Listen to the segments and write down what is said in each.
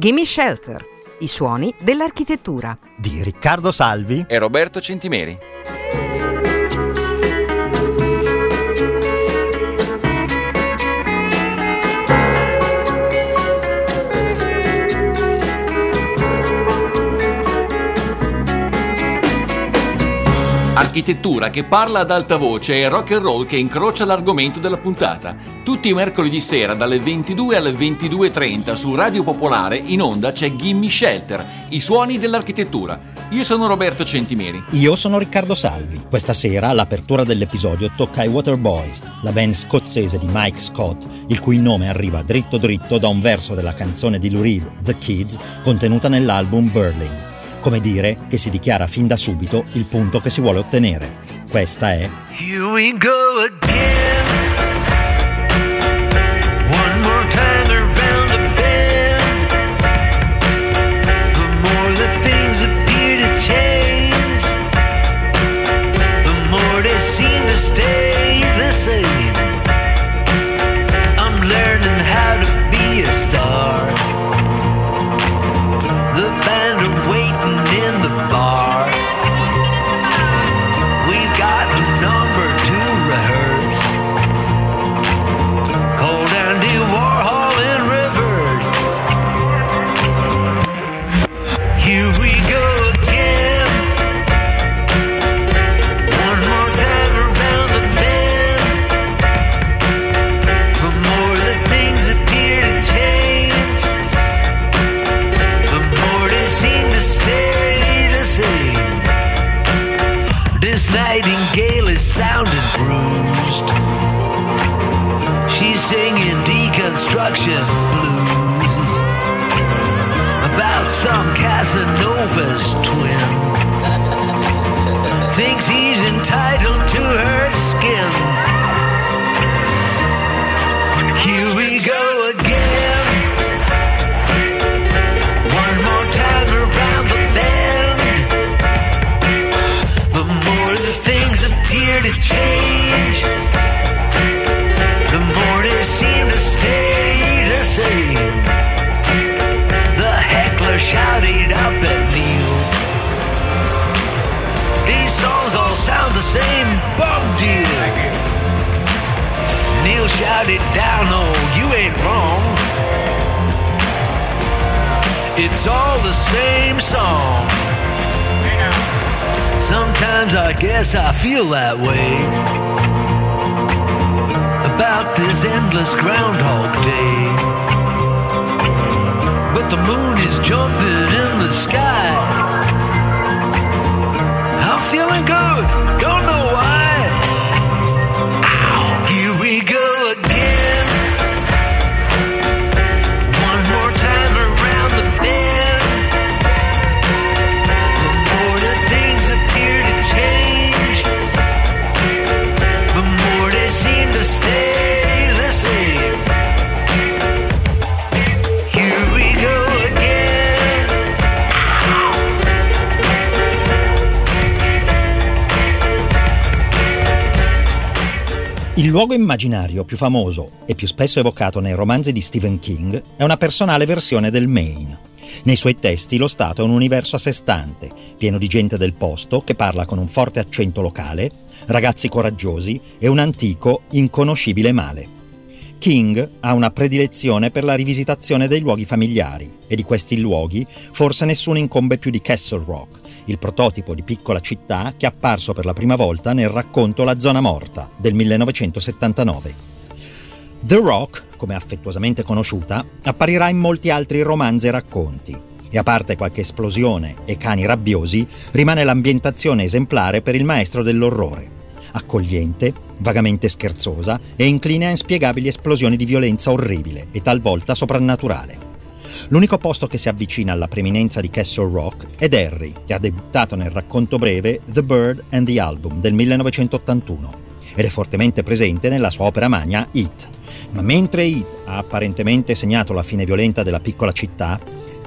Gimme Shelter, i suoni dell'architettura. Di Riccardo Salvi e Roberto Centimeri. Architettura che parla ad alta voce e rock and roll che incrocia l'argomento della puntata. Tutti i mercoledì sera dalle 22 alle 22.30 su Radio Popolare in onda c'è Gimme Shelter, i suoni dell'architettura. Io sono Roberto Centimeri. Io sono Riccardo Salvi. Questa sera all'apertura dell'episodio tocca ai Waterboys, la band scozzese di Mike Scott, il cui nome arriva dritto dritto da un verso della canzone di Lou Reed, The Kids, contenuta nell'album Berlin. Come dire che si dichiara fin da subito il punto che si vuole ottenere. Questa è Here we go again. Change, the seem to stay. The same. The heckler shouted up at Neil. These songs all sound the same. Neil shouted down, oh, you ain't wrong. It's all the same song. Sometimes I guess I feel that way about this endless Groundhog Day But the moon is jumping in the sky. I'm feeling good, luogo immaginario più famoso e più spesso evocato nei romanzi di Stephen King è una personale versione del Maine. Nei suoi testi lo Stato è un universo a sé stante, pieno di gente del posto che parla con un forte accento locale, ragazzi coraggiosi e un antico, inconoscibile male. King ha una predilezione per la rivisitazione dei luoghi familiari e di questi luoghi forse nessuno incombe più di Castle Rock, il prototipo di piccola città che è apparso per la prima volta nel racconto La zona morta del 1979. The Rock, come affettuosamente conosciuta, apparirà in molti altri romanzi e racconti, e a parte qualche esplosione e cani rabbiosi, rimane l'ambientazione esemplare per il maestro dell'orrore. Accogliente, vagamente scherzosa e incline a inspiegabili esplosioni di violenza orribile e talvolta soprannaturale. L'unico posto che si avvicina alla preeminenza di Castle Rock è Derry, che ha debuttato nel racconto breve The Bird and the Album del 1981 ed è fortemente presente nella sua opera magna It. Ma mentre It ha apparentemente segnato la fine violenta della piccola città,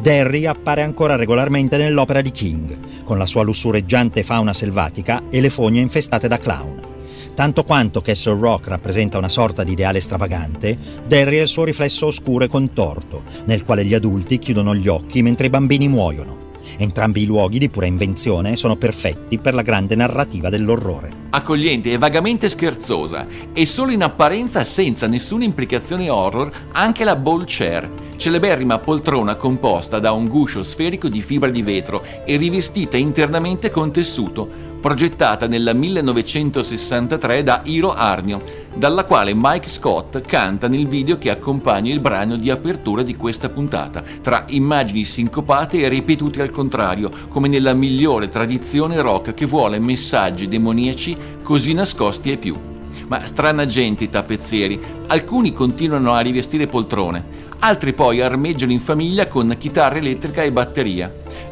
Derry appare ancora regolarmente nell'opera di King, con la sua lussureggiante fauna selvatica e le fogne infestate da clown. Tanto quanto Castle Rock rappresenta una sorta di ideale stravagante, Derry è il suo riflesso oscuro e contorto, nel quale gli adulti chiudono gli occhi mentre i bambini muoiono. Entrambi i luoghi di pura invenzione sono perfetti per la grande narrativa dell'orrore. Accogliente e vagamente scherzosa, e solo in apparenza senza nessuna implicazione horror, anche la ball chair, celeberrima poltrona composta da un guscio sferico di fibra di vetro e rivestita internamente con tessuto, progettata nel 1963 da Hiro Arnio, dalla quale Mike Scott canta nel video che accompagna il brano di apertura di questa puntata, tra immagini sincopate e ripetute al contrario, come nella migliore tradizione rock che vuole messaggi demoniaci così nascosti e più. Ma strana gente i tappezzieri, alcuni continuano a rivestire poltrone, altri poi armeggiano in famiglia con chitarra elettrica e batteria.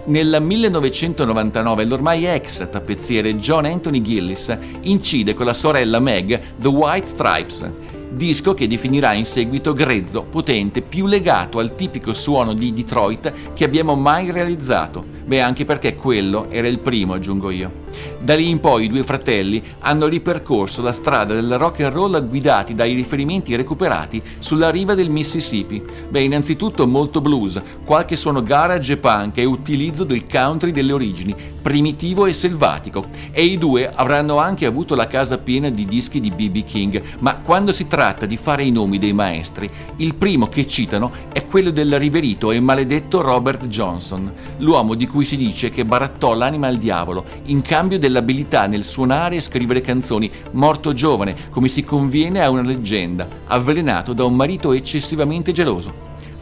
Nel 1999 l'ormai ex tappezziere John Anthony Gillis incide con la sorella Meg The White Stripes, disco che definirà in seguito grezzo, potente, più legato al tipico suono di Detroit che abbiamo mai realizzato. Beh, anche perché quello era il primo, aggiungo io. Da lì in poi i due fratelli hanno ripercorso la strada del rock and roll guidati dai riferimenti recuperati sulla riva del Mississippi. Beh, innanzitutto molto blues, qualche suono garage e punk e utilizzo del country delle origini, primitivo e selvatico. E i due avranno anche avuto la casa piena di dischi di BB King, ma quando si tratta di fare i nomi dei maestri, il primo che citano è quello del riverito e maledetto Robert Johnson, l'uomo di cui si dice che barattò l'anima al diavolo in cambio dell'abilità nel suonare e scrivere canzoni, morto giovane, come si conviene a una leggenda, avvelenato da un marito eccessivamente geloso.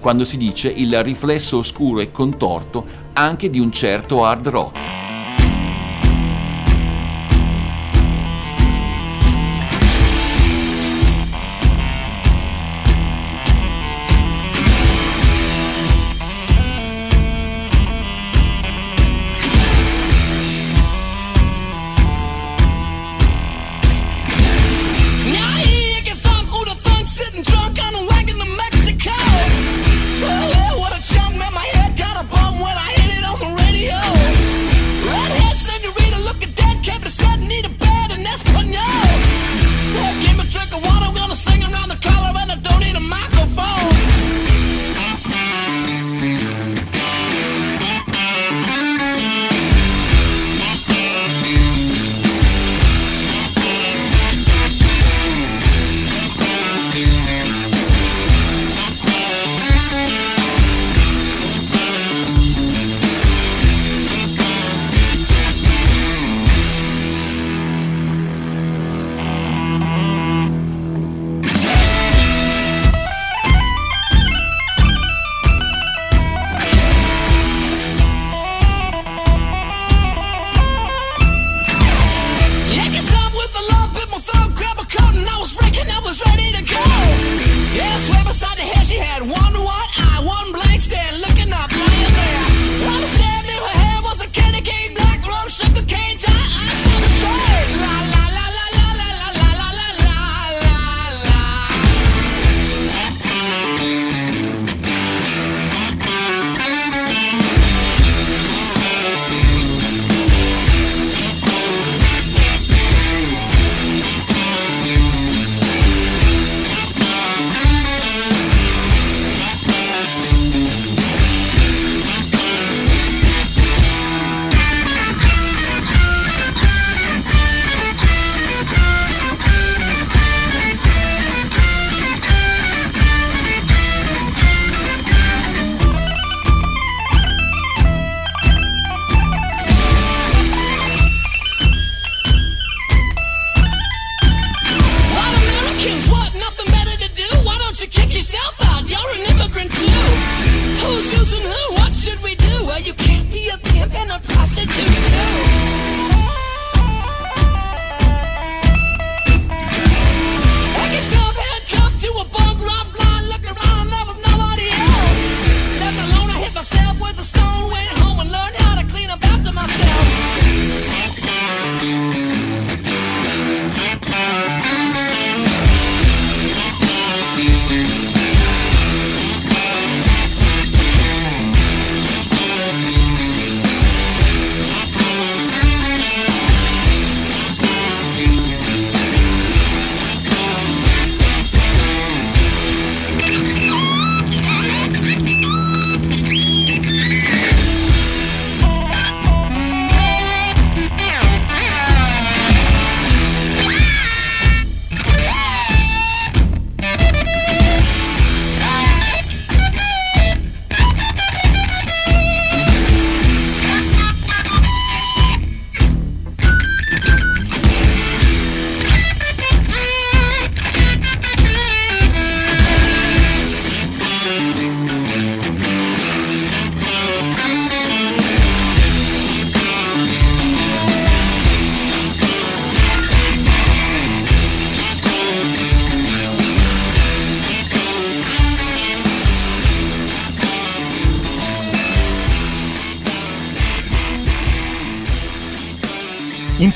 Quando si dice il riflesso oscuro e contorto anche di un certo hard rock.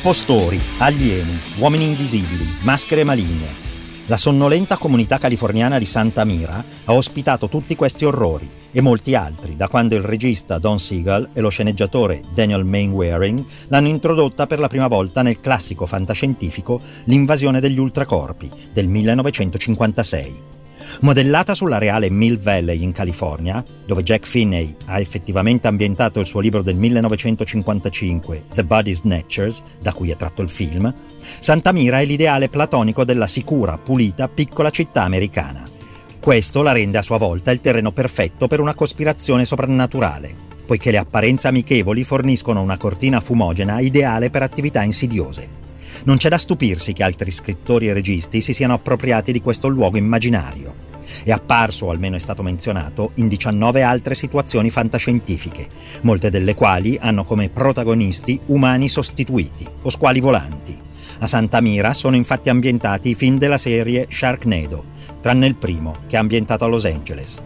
Impostori, alieni, uomini invisibili, maschere maligne. La sonnolenta comunità californiana di Santa Mira ha ospitato tutti questi orrori e molti altri da quando il regista Don Siegel e lo sceneggiatore Daniel Mainwaring l'hanno introdotta per la prima volta nel classico fantascientifico L'invasione degli ultracorpi del 1956. Modellata sulla reale Mill Valley in California, dove Jack Finney ha effettivamente ambientato il suo libro del 1955, The Body Snatchers, da cui è tratto il film, Santa Mira è l'ideale platonico della sicura, pulita, piccola città americana. Questo la rende a sua volta il terreno perfetto per una cospirazione soprannaturale, poiché le apparenze amichevoli forniscono una cortina fumogena ideale per attività insidiose. Non c'è da stupirsi che altri scrittori e registi si siano appropriati di questo luogo immaginario. È apparso, o almeno è stato menzionato, in 19 altre situazioni fantascientifiche, molte delle quali hanno come protagonisti umani sostituiti o squali volanti. A Santa Mira sono infatti ambientati i film della serie Sharknado, tranne il primo, che è ambientato a Los Angeles.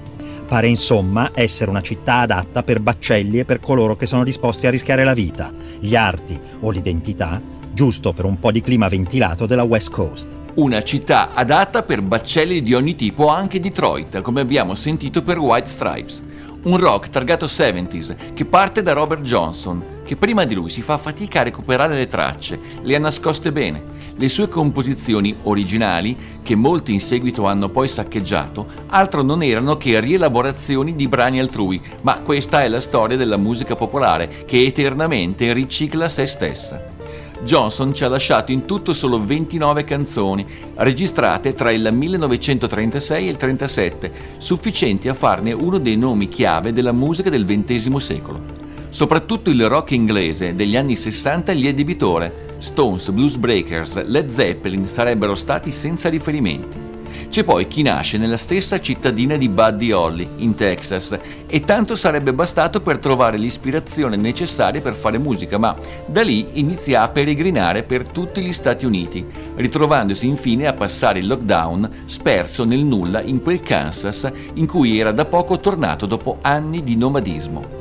Pare insomma essere una città adatta per baccelli e per coloro che sono disposti a rischiare la vita, gli arti o l'identità giusto per un po' di clima ventilato della West Coast. Una città adatta per baccelli di ogni tipo, anche Detroit, come abbiamo sentito per White Stripes. Un rock targato 70s che parte da Robert Johnson, che prima di lui si fa fatica a recuperare le tracce, le ha nascoste bene. Le sue composizioni originali, che molti in seguito hanno poi saccheggiato, altro non erano che rielaborazioni di brani altrui, ma questa è la storia della musica popolare che eternamente ricicla se stessa. Johnson ci ha lasciato in tutto solo 29 canzoni, registrate tra il 1936 e il 1937, sufficienti a farne uno dei nomi chiave della musica del XX secolo. Soprattutto il rock inglese degli anni 60 gli è debitore. Stones, Blues Breakers, Led Zeppelin sarebbero stati senza riferimenti. C'è poi chi nasce nella stessa cittadina di Buddy Holly, in Texas, e tanto sarebbe bastato per trovare l'ispirazione necessaria per fare musica, ma da lì inizia a peregrinare per tutti gli Stati Uniti, ritrovandosi infine a passare il lockdown sperso nel nulla in quel Kansas in cui era da poco tornato dopo anni di nomadismo.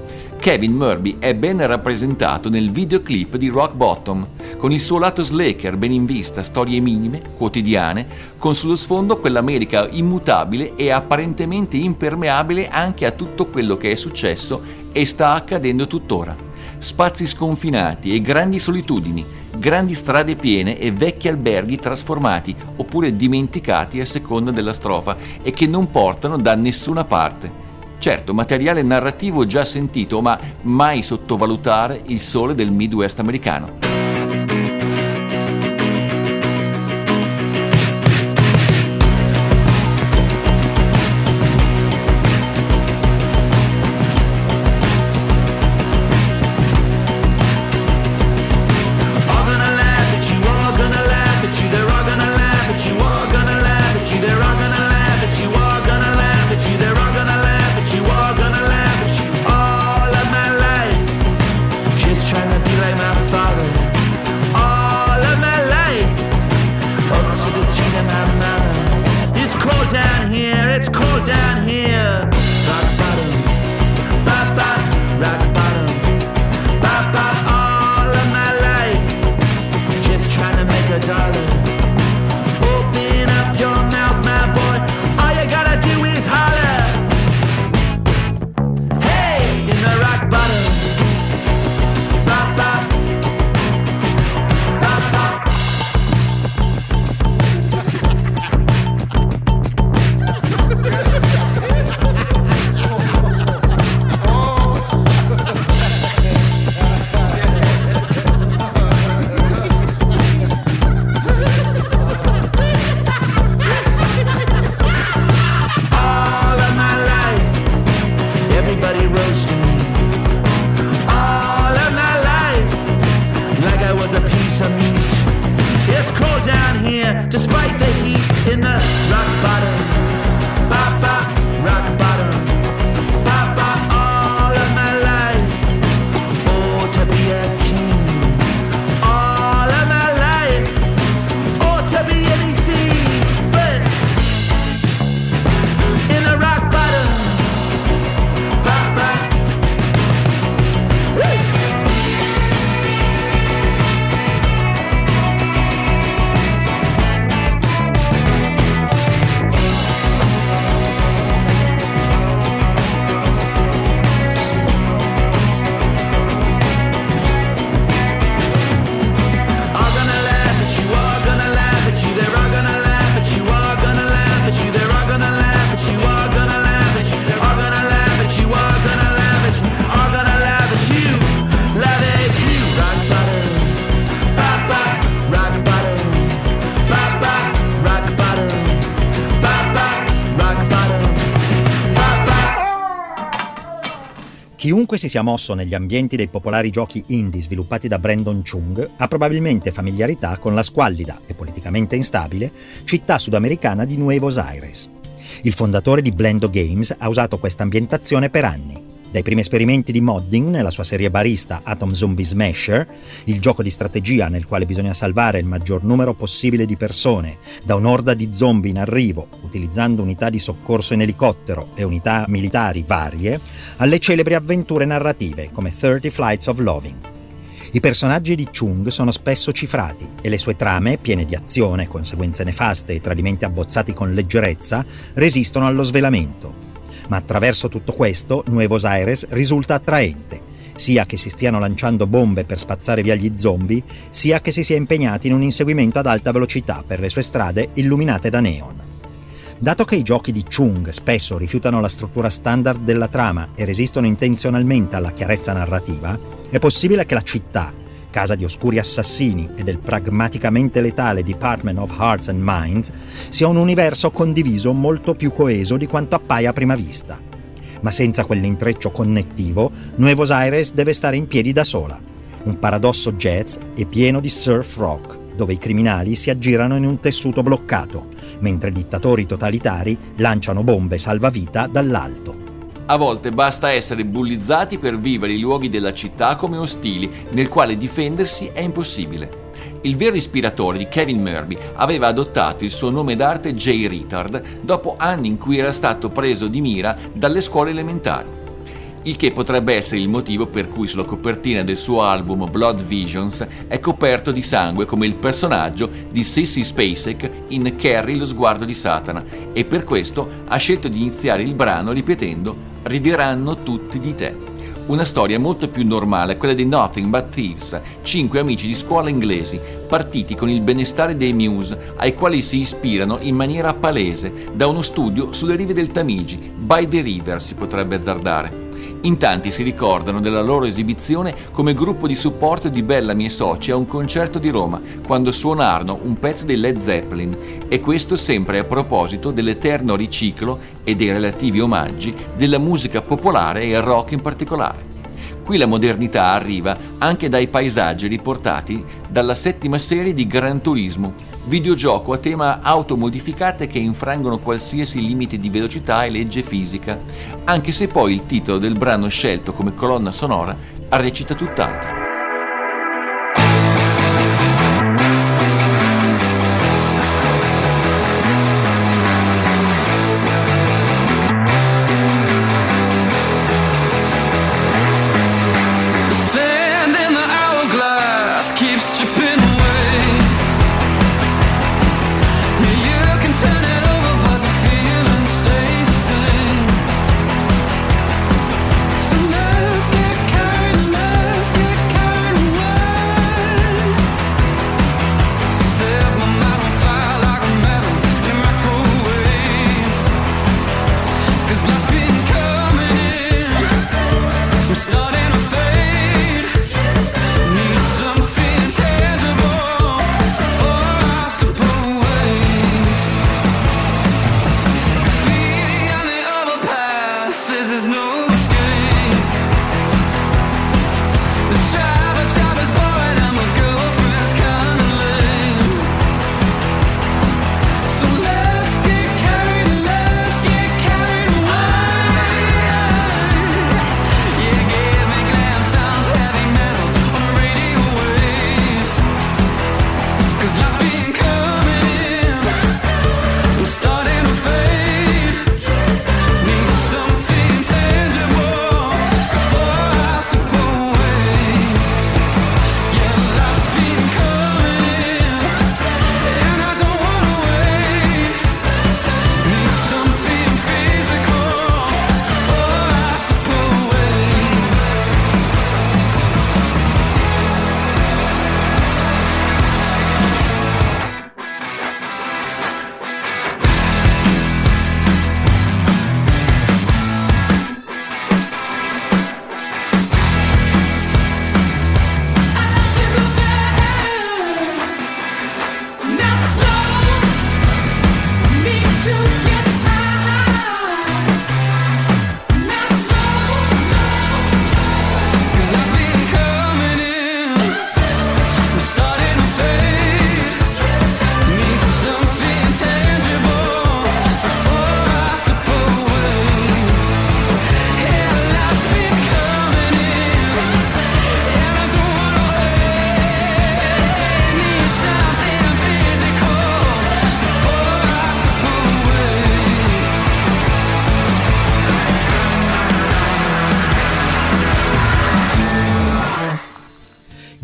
Kevin Murby è ben rappresentato nel videoclip di Rock Bottom, con il suo lato slacker ben in vista, storie minime, quotidiane, con sullo sfondo quell'America immutabile e apparentemente impermeabile anche a tutto quello che è successo e sta accadendo tuttora. Spazi sconfinati e grandi solitudini, grandi strade piene e vecchi alberghi trasformati oppure dimenticati a seconda della strofa e che non portano da nessuna parte. Certo, materiale narrativo già sentito, ma mai sottovalutare il sole del Midwest americano. Chiunque si sia mosso negli ambienti dei popolari giochi indie sviluppati da Brandon Chung ha probabilmente familiarità con la squallida e politicamente instabile città sudamericana di Nuevos Aires. Il fondatore di Blendo Games ha usato questa ambientazione per anni dai primi esperimenti di modding nella sua serie barista Atom Zombie Smasher, il gioco di strategia nel quale bisogna salvare il maggior numero possibile di persone da un'orda di zombie in arrivo, utilizzando unità di soccorso in elicottero e unità militari varie, alle celebri avventure narrative come 30 Flights of Loving. I personaggi di Chung sono spesso cifrati e le sue trame, piene di azione, conseguenze nefaste e tradimenti abbozzati con leggerezza, resistono allo svelamento ma attraverso tutto questo Nuevos Aires risulta attraente, sia che si stiano lanciando bombe per spazzare via gli zombie, sia che si sia impegnati in un inseguimento ad alta velocità per le sue strade illuminate da neon. Dato che i giochi di Chung spesso rifiutano la struttura standard della trama e resistono intenzionalmente alla chiarezza narrativa, è possibile che la città, casa di oscuri assassini e del pragmaticamente letale Department of Hearts and Minds, sia un universo condiviso molto più coeso di quanto appaia a prima vista. Ma senza quell'intreccio connettivo, Nuevos Aires deve stare in piedi da sola. Un paradosso jazz e pieno di surf rock, dove i criminali si aggirano in un tessuto bloccato, mentre dittatori totalitari lanciano bombe salvavita dall'alto. A volte basta essere bullizzati per vivere i luoghi della città come ostili, nel quale difendersi è impossibile. Il vero ispiratore di Kevin Murphy aveva adottato il suo nome d'arte J. Retard dopo anni in cui era stato preso di mira dalle scuole elementari. Il che potrebbe essere il motivo per cui sulla copertina del suo album Blood Visions è coperto di sangue come il personaggio di Sissy Spacek in Carrie lo sguardo di Satana e per questo ha scelto di iniziare il brano ripetendo rideranno tutti di te. Una storia molto più normale, quella di Nothing But Thieves, cinque amici di scuola inglesi, partiti con il benestare dei Muse, ai quali si ispirano in maniera palese da uno studio sulle rive del Tamigi, by the river si potrebbe azzardare. In tanti si ricordano della loro esibizione come gruppo di supporto di Bellamy e soci a un concerto di Roma, quando suonarono un pezzo dei Led Zeppelin, e questo sempre a proposito dell'eterno riciclo e dei relativi omaggi della musica popolare e rock in particolare. Qui la modernità arriva anche dai paesaggi riportati dalla settima serie di Gran Turismo, videogioco a tema auto modificate che infrangono qualsiasi limite di velocità e legge fisica, anche se poi il titolo del brano scelto come colonna sonora recita tutt'altro.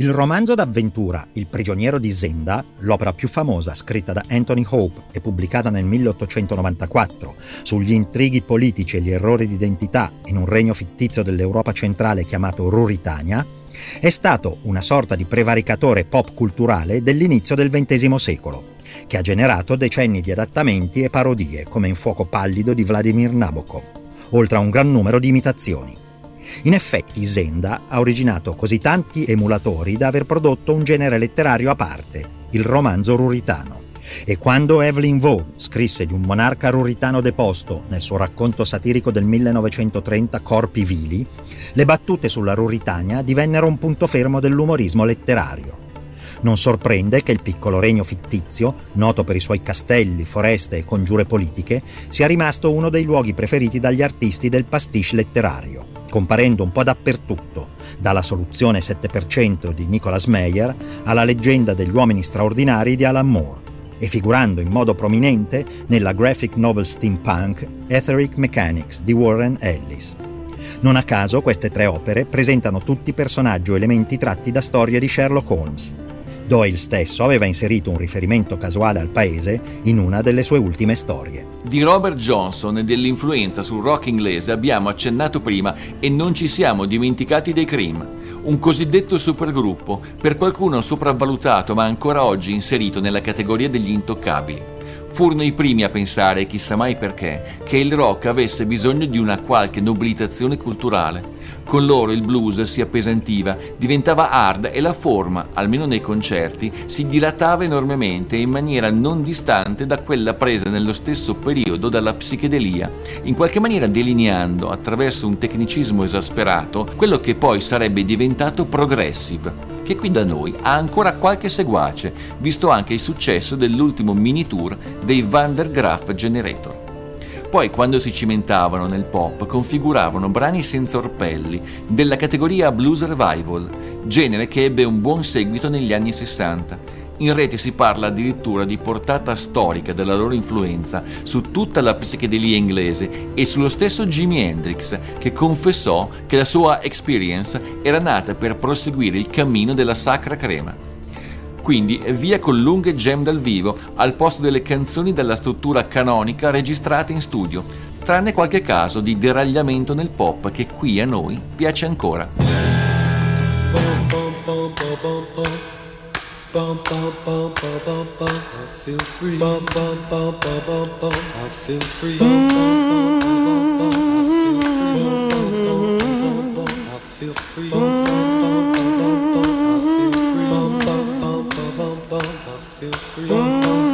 Il romanzo d'avventura Il prigioniero di Zenda, l'opera più famosa scritta da Anthony Hope e pubblicata nel 1884, sugli intrighi politici e gli errori di identità in un regno fittizio dell'Europa centrale chiamato Ruritania, è stato una sorta di prevaricatore pop culturale dell'inizio del XX secolo, che ha generato decenni di adattamenti e parodie come in Fuoco pallido di Vladimir Nabokov, oltre a un gran numero di imitazioni. In effetti Zenda ha originato così tanti emulatori da aver prodotto un genere letterario a parte, il romanzo ruritano. E quando Evelyn Waugh scrisse di un monarca ruritano deposto nel suo racconto satirico del 1930 Corpi vili, le battute sulla Ruritania divennero un punto fermo dell'umorismo letterario. Non sorprende che il piccolo regno fittizio, noto per i suoi castelli, foreste e congiure politiche, sia rimasto uno dei luoghi preferiti dagli artisti del pastiche letterario, comparendo un po' dappertutto, dalla soluzione 7% di Nicholas Meyer alla leggenda degli uomini straordinari di Alan Moore e figurando in modo prominente nella graphic novel steampunk Etheric Mechanics di Warren Ellis. Non a caso queste tre opere presentano tutti personaggi o elementi tratti da storie di Sherlock Holmes, Doyle stesso aveva inserito un riferimento casuale al paese in una delle sue ultime storie. Di Robert Johnson e dell'influenza sul rock inglese abbiamo accennato prima e non ci siamo dimenticati dei Cream, un cosiddetto supergruppo, per qualcuno sopravvalutato ma ancora oggi inserito nella categoria degli intoccabili. Furono i primi a pensare, chissà mai perché, che il rock avesse bisogno di una qualche nobilitazione culturale. Con loro il blues si appesantiva, diventava hard e la forma, almeno nei concerti, si dilatava enormemente in maniera non distante da quella presa nello stesso periodo dalla psichedelia, in qualche maniera delineando, attraverso un tecnicismo esasperato, quello che poi sarebbe diventato progressive che qui da noi ha ancora qualche seguace, visto anche il successo dell'ultimo mini tour dei Van der Graaf Generator. Poi quando si cimentavano nel pop configuravano brani senza orpelli della categoria blues revival, genere che ebbe un buon seguito negli anni 60 in rete si parla addirittura di portata storica della loro influenza su tutta la psichedelia inglese e sullo stesso Jimi Hendrix, che confessò che la sua experience era nata per proseguire il cammino della sacra crema. Quindi via con lunghe jam dal vivo al posto delle canzoni della struttura canonica registrate in studio, tranne qualche caso di deragliamento nel pop che qui a noi piace ancora. Bum bum bum bum bum bum I feel free bum bum bum bum bum bum I feel free bum bum bum bum bum bum I feel free bum bum bum bum bum I feel free I feel free bum bum bum bum bum I feel free. I down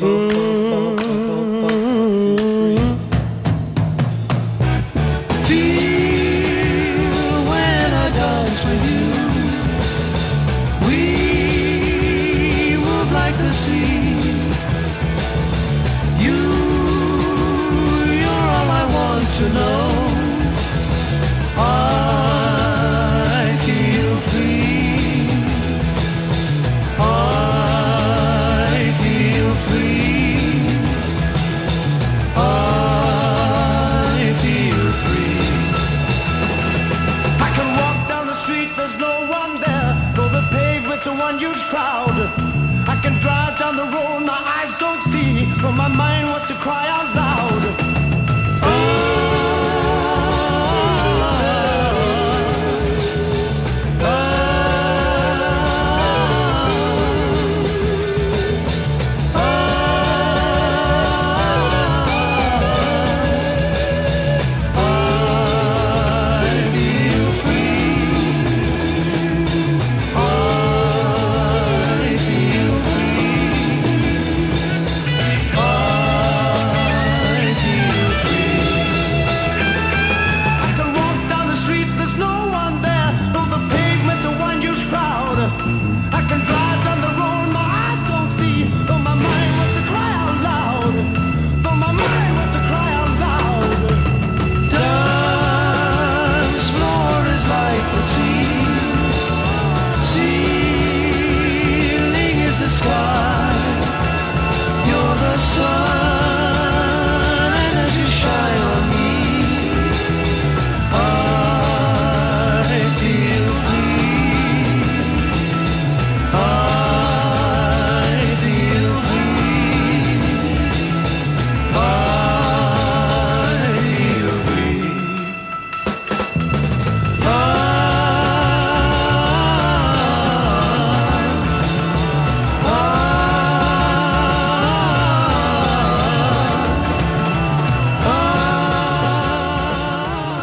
the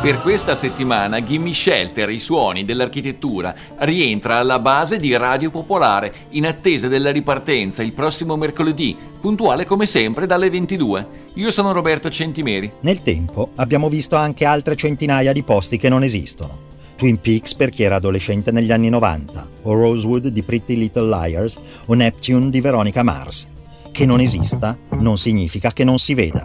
Per questa settimana Gimme Shelter, i suoni dell'architettura, rientra alla base di Radio Popolare in attesa della ripartenza il prossimo mercoledì, puntuale come sempre dalle 22. Io sono Roberto Centimeri. Nel tempo abbiamo visto anche altre centinaia di posti che non esistono. Twin Peaks per chi era adolescente negli anni 90, o Rosewood di Pretty Little Liars, o Neptune di Veronica Mars. Che non esista non significa che non si veda.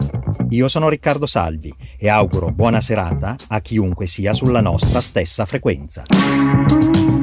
Io sono Riccardo Salvi e auguro buona serata a chiunque sia sulla nostra stessa frequenza.